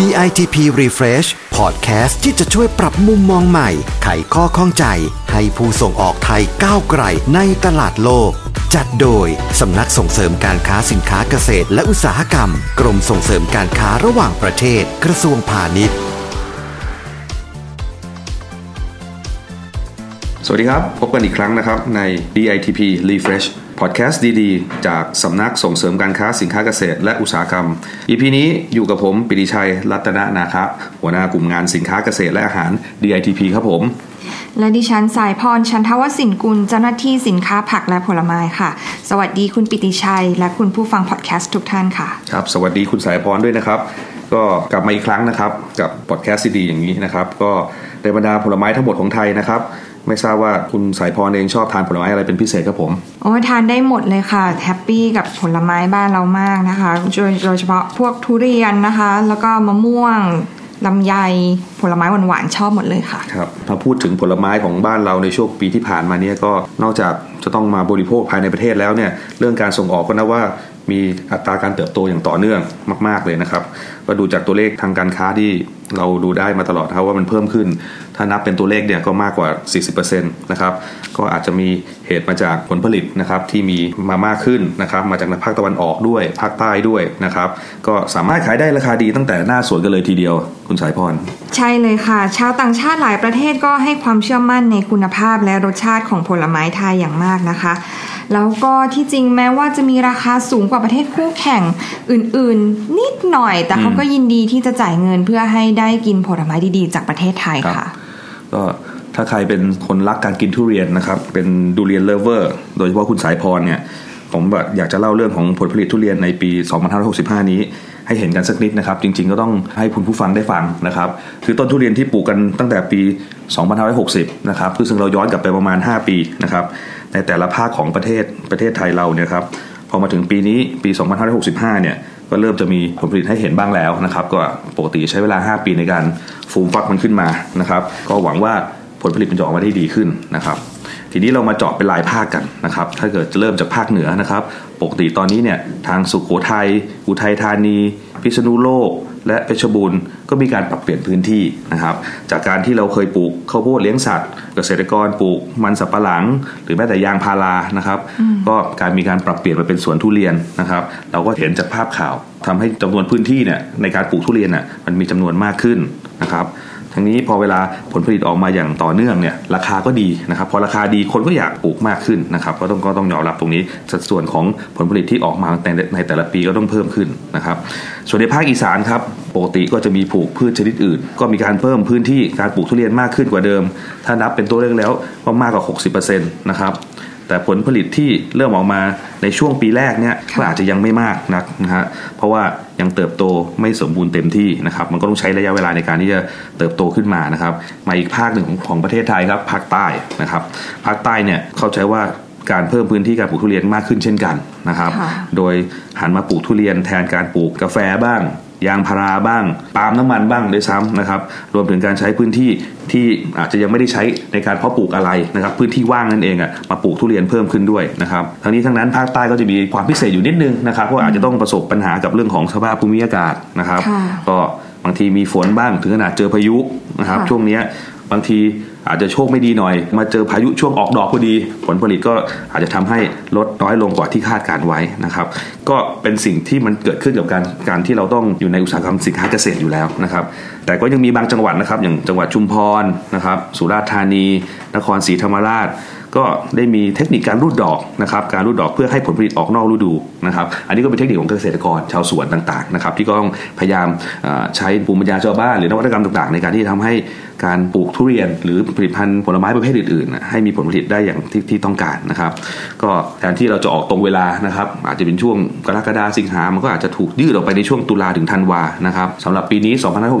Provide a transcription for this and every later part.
DITP Refresh Podcast ที่จะช่วยปรับมุมมองใหม่ ไขข้อข้องใจ ให้ผู้ส่งออกไทยก้าวไกลในตลาดโลก จัดโดย สำนักส่งเสริมการค้าสินค้าเกษตรและอุตสาหกรรม กรมส่งเสริมการค้าระหว่างประเทศ กระทรวงพาณิชย์ สวัสดีครับ พบกันอีกครั้งนะครับใน DITP Refresh Podcast ดีๆ จากสำนักส่งเสริมการค้าสินค้าเกษตรและอุตสาหกรรม EP นี้อยู่กับผมปิติชัยรัตนนาคะหัวหน้ากลุ่มงานสินค้าเกษตรและอาหาร DITP ครับผม และดิฉันสายพรชันทวสินกุลเจ้าหน้าที่สินค้าผักและผลไม้ค่ะ สวัสดีคุณปิติชัย และคุณผู้ฟังพอดแคสต์ทุกท่านค่ะครับสวัสดีคุณสายพรด้วยนะครับ ก็กลับมาอีกครั้งนะครับ กับพอดแคสต์ดีๆอย่างนี้นะครับ ก็ในบรรดาผลไม้ทั้งหมดของไทยนะครับ ไม่ทราบว่าคุณสายพรเองชอบทานผลไม้อะไรเป็นพิเศษครับผมโอ้ทานได้หมดเลยค่ะแฮปปี้กับผลไม้บ้านเรามากนะคะโดยโดยเฉพาะพวกทุเรียนนะคะ แล้วก็มะม่วงลำไยผลไม้หวานๆชอบหมดเลยค่ะครับถ้าพูดถึงผลไม้ของบ้านเราในช่วงปีที่ผ่านมาเนี่ยก็นอกจากจะต้องมาบริโภคภายในประเทศแล้วเนี่ยเรื่องการส่งออกก็นับว่ามีอัตราการเติบโตอย่างต่อเนื่องมาก ๆเลยนะครับ ก็ดูจากตัวเลขทางการค้าที่เราดูได้มาตลอดครับว่ามันเพิ่มขึ้น ถ้านับเป็นตัวเลขเนี่ยก็มากกว่า 40%นะครับ ก็อาจจะมีเหตุมาจากผลผลิตนะครับที่มีมามากขึ้นนะครับมาจากภาคตะวันออกด้วยภาคใต้ด้วยนะครับก็สามารถขายได้ราคาดีตั้งแต่หน้าสวนกันเลยทีเดียว คุณสายพร ใช่เลยค่ะ ชาวต่างชาติหลายประเทศก็ให้ความเชื่อมั่นในคุณภาพและรสชาติของผลไม้ไทยอย่างมากนะคะแล้วก็ที่จริงแม้ว่าจะมีราคาสูงกว่าประเทศคู่แข่งอื่นๆ นิดหน่อย แต่เขาก็ยินดีที่จะจ่ายเงินเพื่อให้ได้กินผลไม้ดีๆ จากประเทศไทยค่ะ ก็ ถ้าใครเป็นคนรักการกินทุเรียนนะครับ เป็น durian lover โดยเฉพาะคุณสายพรเนี่ย ผมแบบอยากจะเล่าเรื่องของผลผลิตทุเรียนในปี 2565 นี้ ให้เห็นกันสักนิดนะครับ จริง ๆ ก็ต้องให้คุณผู้ฟังได้ฟังนะครับ คือต้นทุเรียนที่ปลูกกันตั้งแต่ปี 2560 นะครับ คือซึ่งเราย้อนกลับไปประมาณ 5 ปีนะครับ ในแต่ละภาคของประเทศประเทศไทยเราเนี่ยครับพอมาถึงปีนี้ปี 2565 เนี่ยก็เริ่มจะมีผลผลิตให้เห็นบ้างแล้วนะครับ ก็ปกติใช้เวลา 5 ปีในการฟูมฟักมันขึ้นมานะครับ ก็หวังว่า ผลผลิตมันจะออกมาได้ดีขึ้นนะครับ ทีนี้เรามาเจาะเป็นรายภาคกันนะครับ ถ้าเกิดจะเริ่มจากภาคเหนือนะครับ ปกติตอนนี้เนี่ยทางสุขโขทัยอุทัยธานี พิษณุโลก และเพชรบูรณ์ก็มีการปรับเปลี่ยนพื้นที่นะครับ จากการที่เราเคยปลูกข้าวโพดเลี้ยงสัตว์ เกษตรกรปลูกมันสับปะหลัง หรือแม้แต่ยางพารานะครับ ก็การมีการปรับเปลี่ยนมาเป็นสวนทุเรียนนะครับ เราก็เห็นจากภาพข่าวทำให้จำนวนพื้นที่เนี่ยในการปลูกทุเรียนน่ะมันมีจำนวนมากขึ้นนะครับ ทั้งนี้พอเวลาผลผลิตออกมาอย่างต่อเนื่องเนี่ยราคาก็ดีนะครับพอราคาดีคนก็อยากปลูกมากขึ้นนะครับก็ต้องก็ต้องยอมรับตรงนี้ สัดส่วนของผลผลิตที่ออกมาในในแต่ละปีก็ต้องเพิ่มขึ้นนะครับส่วนในภาคอีสานครับปกติก็จะมีปลูกพืชชนิดอื่น ก็มีการเพิ่มพื้นที่การปลูกทุเรียนมากขึ้นกว่าเดิม ถ้านับเป็นตัวเลขแล้วก็มากกว่า 60%นะครับ แต่ผลผลิตที่เริ่มออกมาในช่วงปีแรกเนี่ยก็อาจจะยังไม่มากนักนะฮะเพราะว่ายังเติบโตไม่สมบูรณ์เต็มที่นะครับมันก็ต้องใช้ระยะเวลาในการที่จะเติบโตขึ้นมานะครับมาอีกภาคหนึ่งของของประเทศไทยครับภาคใต้นะครับภาคใต้เนี่ยเข้าใจว่าการเพิ่มพื้นที่การปลูกทุเรียนมากขึ้นเช่นกันนะครับค่ะโดยหันมาปลูกทุเรียนแทนการปลูกกาแฟบ้าง ยางพาราบ้างปาล์มน้ำมันบ้างด้วยซ้ำนะครับรวมถึงการใช้พื้นที่ที่อาจจะยังไม่ได้ใช้ในการเพาะปลูกอะไรนะครับพื้นที่ว่างนั่นเองอะมาปลูกทุเรียนเพิ่มขึ้นด้วยนะครับทั้งนี้ทั้งนั้นภาคใต้ก็จะมีความพิเศษอยู่นิดนึงนะครับเพราะอาจจะต้องประสบปัญหากับเรื่องของสภาพภูมิอากาศนะครับค่ะก็บางทีมีฝนบ้างถึงขนาดเจอพายุนะครับค่ะช่วงเนี้ยบางที อาจจะโชคไม่ดีหน่อย มาเจอพายุช่วงออกดอกพอดี ผลผลิตก็อาจจะทำให้ลดน้อยลงกว่าที่คาดการไว้นะครับก็เป็นสิ่งที่มันเกิดขึ้นกับการการที่เราต้องอยู่ในอุตสาหกรรมสินค้าเกษตรอยู่แล้วนะครับแต่ก็ยังมีบางจังหวัดนะครับอย่างจังหวัดชุมพรนะครับสุราษฎร์ธานี นครศรีธรรมราช ก็ได้มีเทคนิคการรูดดอกนะครับการรูดดอกเพื่อให้ผลผลิตออกนอกฤดูนะครับอันนี้ก็เป็นเทคนิคของเกษตรกรชาวสวนต่างๆนะครับที่ก็ต้องพยายามใช้ภูมิปัญญาชาวบ้านหรือนวัตกรรมต่างๆ ในการที่จะทำให้การปลูกทุเรียน หรือผลิตภัณฑ์ผลไม้ประเภทอื่นๆ ให้มีผลผลิตได้อย่างที่ที่ต้องการนะครับ ก็แทนที่เราจะออกตรงเวลานะครับ อาจจะเป็นช่วงกรกฎาสิงหามันก็อาจจะถูกยืดออกไปในช่วงตุลาถึงธันวานะครับสำหรับปีนี้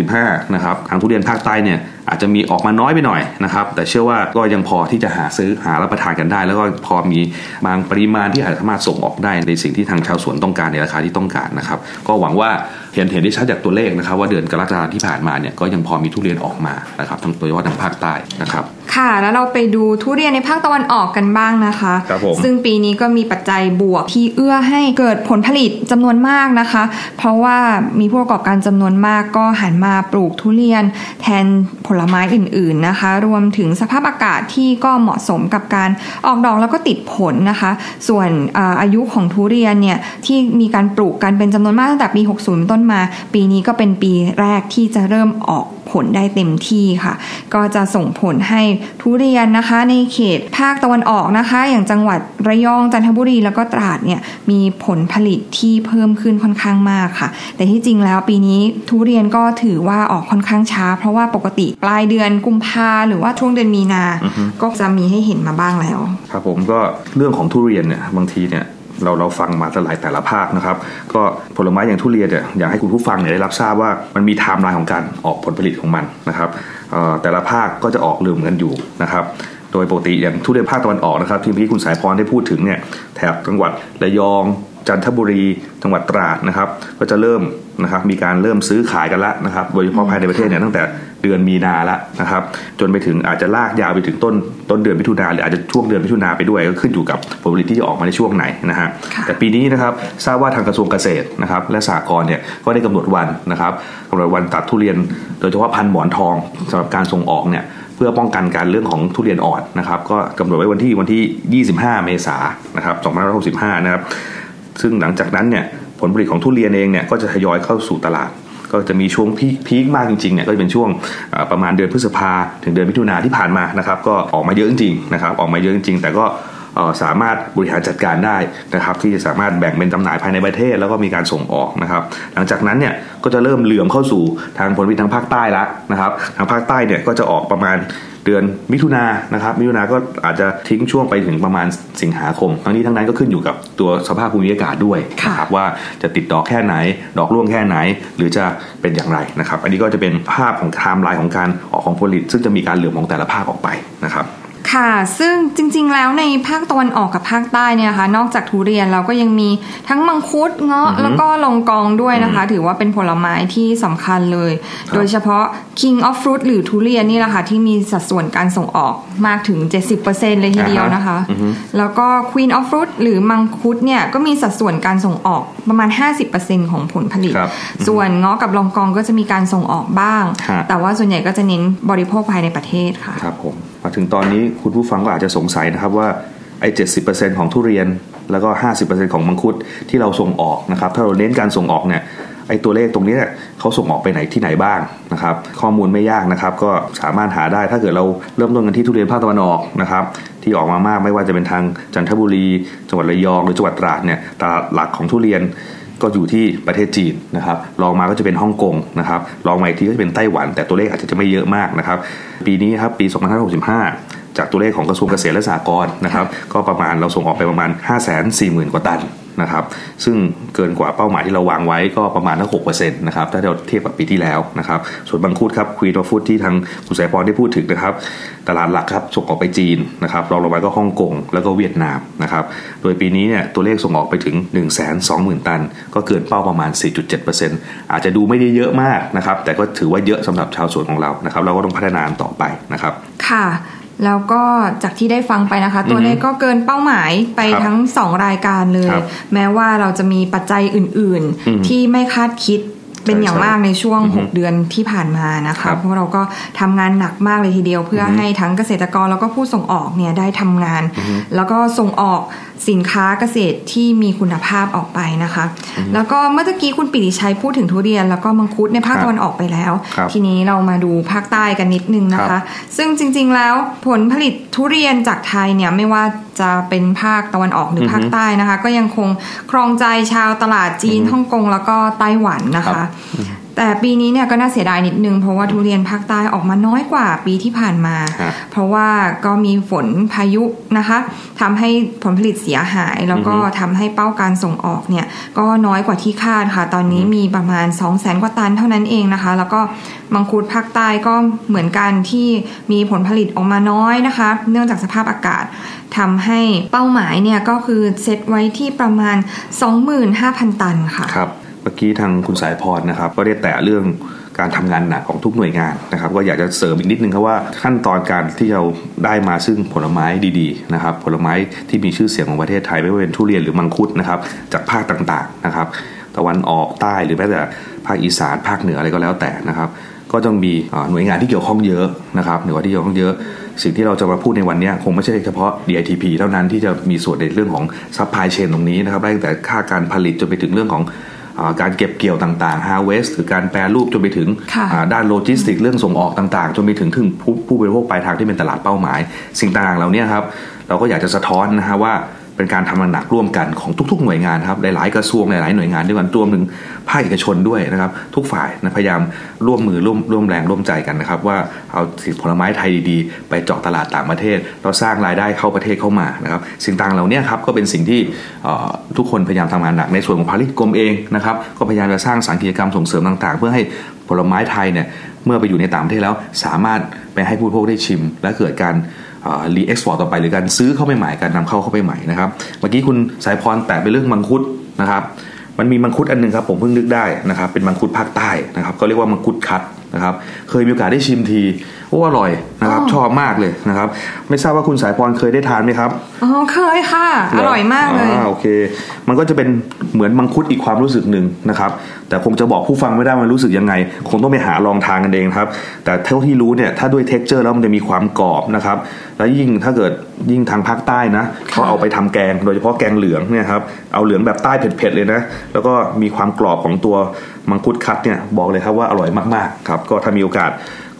2565 นะครับทางทุเรียนภาคใต้เนี่ย อาจจะมีออกมาน้อยไปหน่อยนะครับ แต่เชื่อว่าก็ยังพอที่จะหาซื้อหารับประทานกันได้ แล้วก็พอมีบางปริมาณที่อาจสามารถส่งออกได้ในสิ่งที่ทางชาวสวนต้องการในราคาที่ต้องการนะครับ ก็หวังว่าเห็นเห็นได้ชัดจากตัวเลขนะครับ ว่าเดือนกรกฎาคมที่ผ่านมาเนี่ยก็ยังพอมีทุเรียนออกมานะครับทั้งโดยเฉพาะทางภาคใต้นะครับ ค่ะ แล้วเราไปดูทุเรียนในภาคตะวันออกกันบ้างนะคะครับผมซึ่งปีนี้ก็มีปัจจัยบวกที่เอื้อให้เกิดผลผลิตจำนวนมากนะคะ เพราะว่ามีผู้ประกอบการจำนวนมากก็หันมาปลูกทุเรียนแทนผลไม้อื่น ๆนะคะ รวมถึงสภาพอากาศที่ก็เหมาะสมกับการออกดอกแล้วก็ติดผลนะคะ ส่วนอาอายุของทุเรียนเนี่ยที่มีการปลูกกันเป็นจำนวนมากตั้งแต่ปี 60 ต้นมา ปีนี้ก็เป็นปีแรกที่จะเริ่มออกผลได้เต็มที่ค่ะ ก็จะส่งผลให้ทุเรียนนะคะในเขตภาคตะวันออกนะคะ อย่างจังหวัดระยองจันทบุรีแล้วก็ตราดเนี่ยมีผลผลิตที่เพิ่มขึ้นค่อนข้างมากค่ะ แต่ที่จริงแล้วปีนี้ทุเรียนก็ถือว่าออกค่อนข้างช้า เพราะว่าปกติปลายเดือนกุมภาหรือว่าช่วงเดือนมีนา ก็จะมีให้เห็นมาบ้างแล้ว ครับผมก็เรื่องของทุเรียนเนี่ยบางทีเนี่ย เราเราฟังมาแต่หลายแต่ละภาคนะครับ ก็ผลไม้อย่างทุเรียนเนี่ยอยากให้คุณผู้ฟังเนี่ยได้รับทราบว่ามันมีไทม์ไลน์ของการออกผลผลิตของมันนะครับแต่ละภาคก็จะออกเหลื่อมกันอยู่นะครับโดยปกติอย่างทุเรียนภาคตะวันออกนะครับที่เมื่อกี้คุณสายพรได้พูดถึงเนี่ยแถบจังหวัดระยอง จันทบุรีจังหวัดตราดนะครับ ก็จะเริ่มนะครับมีการเริ่มซื้อขายกันแล้วนะครับโดยเฉพาะภายในประเทศเนี่ยตั้งแต่เดือนมีนาแล้วนะครับ จนไปถึงอาจจะลากยาวไปถึงต้นต้นเดือนมิถุนาหรืออาจจะช่วงเดือนมิถุนาไปด้วยก็ขึ้นอยู่กับผลผลิตที่จะออกมาในช่วงไหนนะฮะค่ะแต่ปีนี้นะครับทราบว่าทางกระทรวงเกษตรนะครับ และสหกรณ์เนี่ยก็ได้กำหนดวันนะครับกำหนดวันตัดทุเรียน โดยเฉพาะพันธุ์หมอนทองสำหรับการส่งออกเนี่ยเพื่อป้องกันการเรื่องของทุเรียนอ่อนนะครับ ก็กำหนดไว้วันที่วันที่ 25 เมษายนนะครับ 2565 นะครับ ซึ่งหลังจากนั้นเนี่ยผลผลิตของทุเรียนเองเนี่ยก็จะทยอยเข้าสู่ตลาด ก็จะมีช่วงพีคพีคมากจริงๆเนี่ยก็จะเป็นช่วงประมาณเดือนพฤษภาถึงเดือนมิถุนาที่ผ่านมานะครับก็ออกมาเยอะจริงๆนะครับออกมาเยอะจริงๆแต่ก็ สามารถบริหารจัดการได้นะครับที่จะสามารถแบ่งเป็นจำหน่ายภายในประเทศ แล้วก็มีการส่งออกนะครับ หลังจากนั้นเนี่ยก็จะเริ่มเหลื่อมเข้าสู่ทางผลผลิตทางภาคใต้แล้วนะครับ ทางภาคใต้เนี่ยก็จะออกประมาณเดือนมิถุนายนนะครับ มิถุนาก็อาจจะทิ้งช่วงไปถึงประมาณสิงหาคม ทั้งนี้ทั้งนั้นก็ขึ้นอยู่กับตัวสภาพภูมิอากาศด้วยค่ะนะครับว่าจะติดดอกแค่ไหน ดอกร่วงแค่ไหน หรือจะเป็นอย่างไรนะครับ อันนี้ก็จะเป็นภาพของไทม์ไลน์ของการออกของผลผลิต ซึ่งจะมีการเหลื่อมของแต่ละภาคออกไปนะครับ ค่ะ ซึ่งจริงๆ แล้วในภาคตะวันออกกับภาคใต้เนี่ยนะคะ นอกจากทุเรียนเราก็ยังมีทั้งมังคุดเงาะแล้วก็ลองกองด้วยนะคะ ถือว่าเป็นผลไม้ที่สำคัญเลยครับโดยเฉพาะ King of Fruit หรือทุเรียนนี่แหละค่ะที่มีสัดส่วนการส่งออกมากถึง 70%เลยทีเดียวนะคะ แล้วก็ Queen of Fruit หรือมังคุดเนี่ยก็มีสัดส่วนการส่งออกประมาณ 50%ของผลผลิตครับส่วนเงาะกับลองกองก็จะมีการส่งออกบ้างฮะแต่ว่าส่วนใหญ่ก็จะเน้นบริโภคภายในประเทศค่ะครับผมมา ถึงตอนนี้คุณผู้ฟังก็อาจจะสงสัยนะครับว่าไอ้เจ็ดสิบเปอร์เซ็นของทุเรียน แล้วก็ 50%ของมังคุดที่เราส่งออกนะครับ ถ้าเราเน้นการส่งออกเนี่ยไอ้ตัวเลขตรงนี้เนี่ยเขาส่งออกไปไหนที่ไหนบ้างนะครับ ข้อมูลไม่ยากนะครับ ก็สามารถหาได้ถ้าเกิดเราเริ่มต้นกันที่ทุเรียนภาคตะวันออกนะครับ ที่ออกมามากไม่ว่าจะเป็นทางจันทบุรี จังหวัดระยองหรือจังหวัดตราดเนี่ยตลาดหลักของทุเรียน ก็อยู่ที่ประเทศจีนนะครับรองมาก็จะเป็นฮ่องกงนะครับรองมาอีกทีก็จะเป็นไต้หวัน แต่ตัวเลขอาจจะไม่เยอะมากนะครับปีนี้ครับปี 2565 จากตัวเลขของกระทรวงเกษตรและสหกรณ์นะครับก็ประมาณเราส่งออกไปประมาณ 5 4 0 0 0 0 กว่าตัน นะครับซึ่งเกินกว่าเป้าหมายที่เราวางไว้ก็ประมาณทั้ง6%นะครับถ้าเราเทียบกับปีที่แล้วนะครับส่วนบางคุดครับควีนอฟูดที่ทางคุณสายพรได้พูดถึงนะครับตลาดหลักครับส่งออกไปจีนนะครับรองลงมาก็ฮ่องกงแล้วก็เวียดนามนะครับโดยปีนี้เนี่ยตัวเลขส่งออกไปถึง 1 2 0 0 0 0 ตัน ก็เกินเป้าประมาณ 4.7%อาจจะดูไม่ได้เยอะมากนะครับแต่ก็ถือว่าเยอะสำหรับชาวสวนของเรานะครับเราก็ต้องพัฒนาต่อไปนะครับค่ะ แล้วก็จากที่ได้ฟังไปนะคะ ตัวเลขก็เกินเป้าหมายไปครับทั้ง 2 รายการเลยครับแม้ว่าเราจะมีปัจจัยอื่นอืมๆที่ไม่คาดคิดเป็นใช่อย่างมากในช่วงอือฮึ6เดือนที่ผ่านมานะครัคะบเพราะเราก็ทำงานหนักมากเลยทีเดียว เพื่ออให้ทั้งเกษตรกรแล้วก็ผู้ส่งออกเนี่ยได้ทำงาน แล้วก็ส่งออก สินค้าเกษตรที่มีคุณภาพออกไปนะคะ แล้วก็เมื่อตะกี้คุณปิติชัยพูดถึงทุเรียน แล้วก็มังคุดในภาคครับตะวันออกไปแล้วครับทีนี้เรามาดูภาคใต้กันนิดนึงนะครัคะบซึ่งจริง ๆ แล้วผลผลิตทุเรียนจากไทยเนี่ยไม่ว่าจะเป็นภาคตะวันออกหรือภาคใต้นะคะ ก็ยังคงครองใจชาวตลาดจีนฮ่องกงแล้วก็ไต้หวันนะครัคะบ แต่ปีนี้เนี่ยก็น่าเสียดายนิดนึง เพราะว่าทุเรียนภาคใต้ออกมาน้อยกว่าปีที่ผ่านมาฮะเพราะว่าก็มีฝนพายุนะคะทำให้ผลผลิตเสียหาย แล้วก็ทำให้เป้าการส่งออกเนี่ยก็น้อยกว่าที่คาดค่ะ ตอนนี้มีประมาณ 2 0 0แสนกว่าตันเท่านั้นเองนะคะ แล้วก็มังคุดภาคใต้ก็เหมือนกันที่มีผลผลิตออกมาน้อยนะคะ เนื่องจากสภาพอากาศทำให้เป้าหมายเนี่ยก็คือเซตไว้ที่ประมาณ 25,000 ตันค่ะครับ เมื่อกี้ทางคุณสายพรนะครับก็ได้แตะเรื่องการทำงานหนักของทุกหน่วยงานนะครับก็อยากจะเสริมอีกนิดนึงครับว่าขั้นตอนการที่เราได้มาซึ่งผลไม้ดีๆนะครับผลไม้ที่มีชื่อเสียงของประเทศไทยไม่ว่าเป็นทุเรียนหรือมังคุดนะครับจากภาคต่างๆนะครับตะวันออกใต้หรือแม้แต่ภาคอีสานภาคเหนืออะไรก็แล้วแต่นะครับก็ต้องมีหน่วยงานที่เกี่ยวข้องเยอะนะครับหน่วยงานที่เกี่ยวข้องเยอะ สิ่งที่เราจะมาพูดในวันนี้คงไม่ใช่เฉพาะ DITP เท่านั้นที่จะมีส่วนในเรื่องของซัพพลายเชนตรงนี้นะครับได้แต่ค่าการผลิตจนไปถึงเรื่องของ การเก็บเกี่ยวต่างๆ harvest หรือการแปรรูปจนไปถึงด้านโลจิสติกเรื่องส่งออกต่างๆ จนไปถึงถึงผู้ผู้บริโภคปลายทางที่เป็นตลาดเป้าหมาย สิ่งต่างๆเหล่านี้ครับเราก็อยากจะสะท้อนนะฮะว่า เป็นการทำงานหนักร่วมกันของทุก ๆ หน่วยงานครับหลายๆกระทรวงหลายๆหน่วยงานด้วยกันรวมถึงภาคเอกชนด้วยนะครับ ทุกฝ่ายนะพยายามร่วมมือร่วมร่วมแรงร่วมใจกันนะครับว่าเอาสินผลไม้ไทยดีๆ ไปเจาะตลาดต่างประเทศ เราสร้างรายได้เข้าประเทศเข้ามานะครับ สิ่งต่างเหล่านี้ครับก็เป็นสิ่งที่ทุกคนพยายามทำงานหนักในส่วนของพาณิชย์กรมเองนะครับก็พยายามจะสร้างสารกิจกรรมส่งเสริมต่างๆ เพื่อให้ผลไม้ไทยเนี่ยเมื่อไปอยู่ในต่างประเทศแล้วสามารถไปให้ผู้บริโภคได้ชิม และเกิดการ รีเอ็กซ์พอร์ตต่อไปหรือการซื้อเข้าไปใหม่การนำเข้าเข้าไปใหม่นะครับเมื่อกี้คุณสายพรแตะไปเรื่องมังคุดนะครับมันมีมังคุดอันนึงครับผมเพิ่งนึกได้นะครับเป็นมังคุดภาคใต้นะครับก็เรียกว่ามังคุดคัดนะครับเคยมีโอกาสได้ชิมทีโอ้อร่อยนะครับ ชอบมากเลยนะครับ ไม่ทราบว่าคุณสายพรเคยได้ทานไหมครับอ๋อเคยค่ะ อร่อยมากเลยอ่าโอเค มันก็จะเป็นเหมือนมังคุดอีกความรู้สึกหนึ่งนะครับ แต่คงจะบอกผู้ฟังไม่ได้มันรู้สึกยังไง คงต้องไปหาลองทานกันเองครับ แต่เท่าที่รู้เนี่ยถ้าด้วย texture แล้วมันจะมีความกรอบนะครับ แล้วยิ่งถ้าเกิดยิ่งทางภาคใต้นะเขาเอาไปทำแกง โดยเฉพาะแกงเหลืองเนี่ยครับเอาเหลืองแบบใต้เผ็ดๆเลยนะ แล้วก็มีความกรอบของตัว มังคุดคัดเนี่ยบอกเลยครับว่าอร่อยมากๆครับก็ถ้ามีโอกาส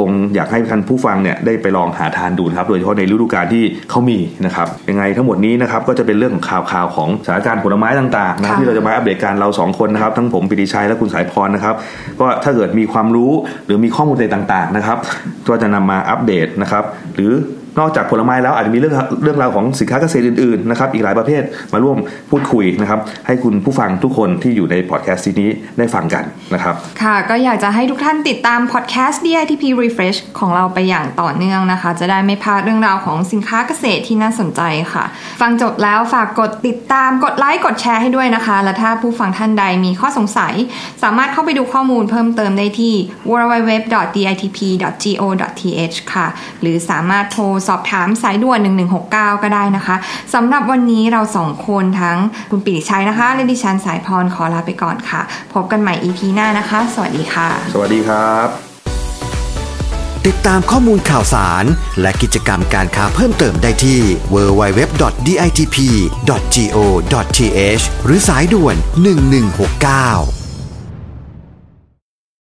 คงอยากให้ท่านผู้ฟังเนี่ยได้ไปลองหาทานดูครับโดยเฉพาะในฤดูกาลที่เขามีนะครับยังไงทั้งหมดนี้นะครับก็จะเป็นเรื่องของข่าวข่าวของสถานการณ์ผลไม้ต่างๆนะครับที่เราจะมาอัปเดตกับเราสองคนนะครับทั้งผมปิติชัยและคุณสายพรนะครับก็ถ้าเกิดมีความรู้หรือมีข้อมูลใดต่างๆนะครับก็จะนำมาอัปเดตนะครับหรือ นอกจากผลไม้แล้วอาจจะมีเรื่องเรื่องราวของสินค้าเกษตรอื่นๆนะครับอีกหลายประเภทมาร่วมพูดคุยนะครับให้คุณผู้ฟังทุกคนที่อยู่ในพอดแคสต์นี้ได้ฟังกันนะครับค่ะก็อยากจะให้ทุกท่านติดตามพอดแคสต์ DITP Refresh ของเราไปอย่างต่อเนื่องนะคะ จะได้ไม่พลาดเรื่องราวของสินค้าเกษตรที่น่าสนใจค่ะ ฟังจบแล้วฝากกดติดตามกดไลค์กดแชร์ให้ด้วยนะคะ และถ้าผู้ฟังท่านใดมีข้อสงสัย สามารถเข้าไปดูข้อมูลเพิ่มเติมได้ที่ www.ditp.go.th ค่ะ หรือสามารถโทรสอบถามสายด่วน 1169 ก็ได้นะคะสำหรับวันนี้เราสองคนทั้งคุณปิติชัยนะคะ และดิฉันสายพรขอลาไปก่อนค่ะ พบกันใหม่ EP หน้านะคะ สวัสดีค่ะ สวัสดีครับ ติดตามข้อมูลข่าวสาร และกิจกรรมการค้าเพิ่มเติมได้ที่ www.ditp.go.th หรือสายด่วน 1169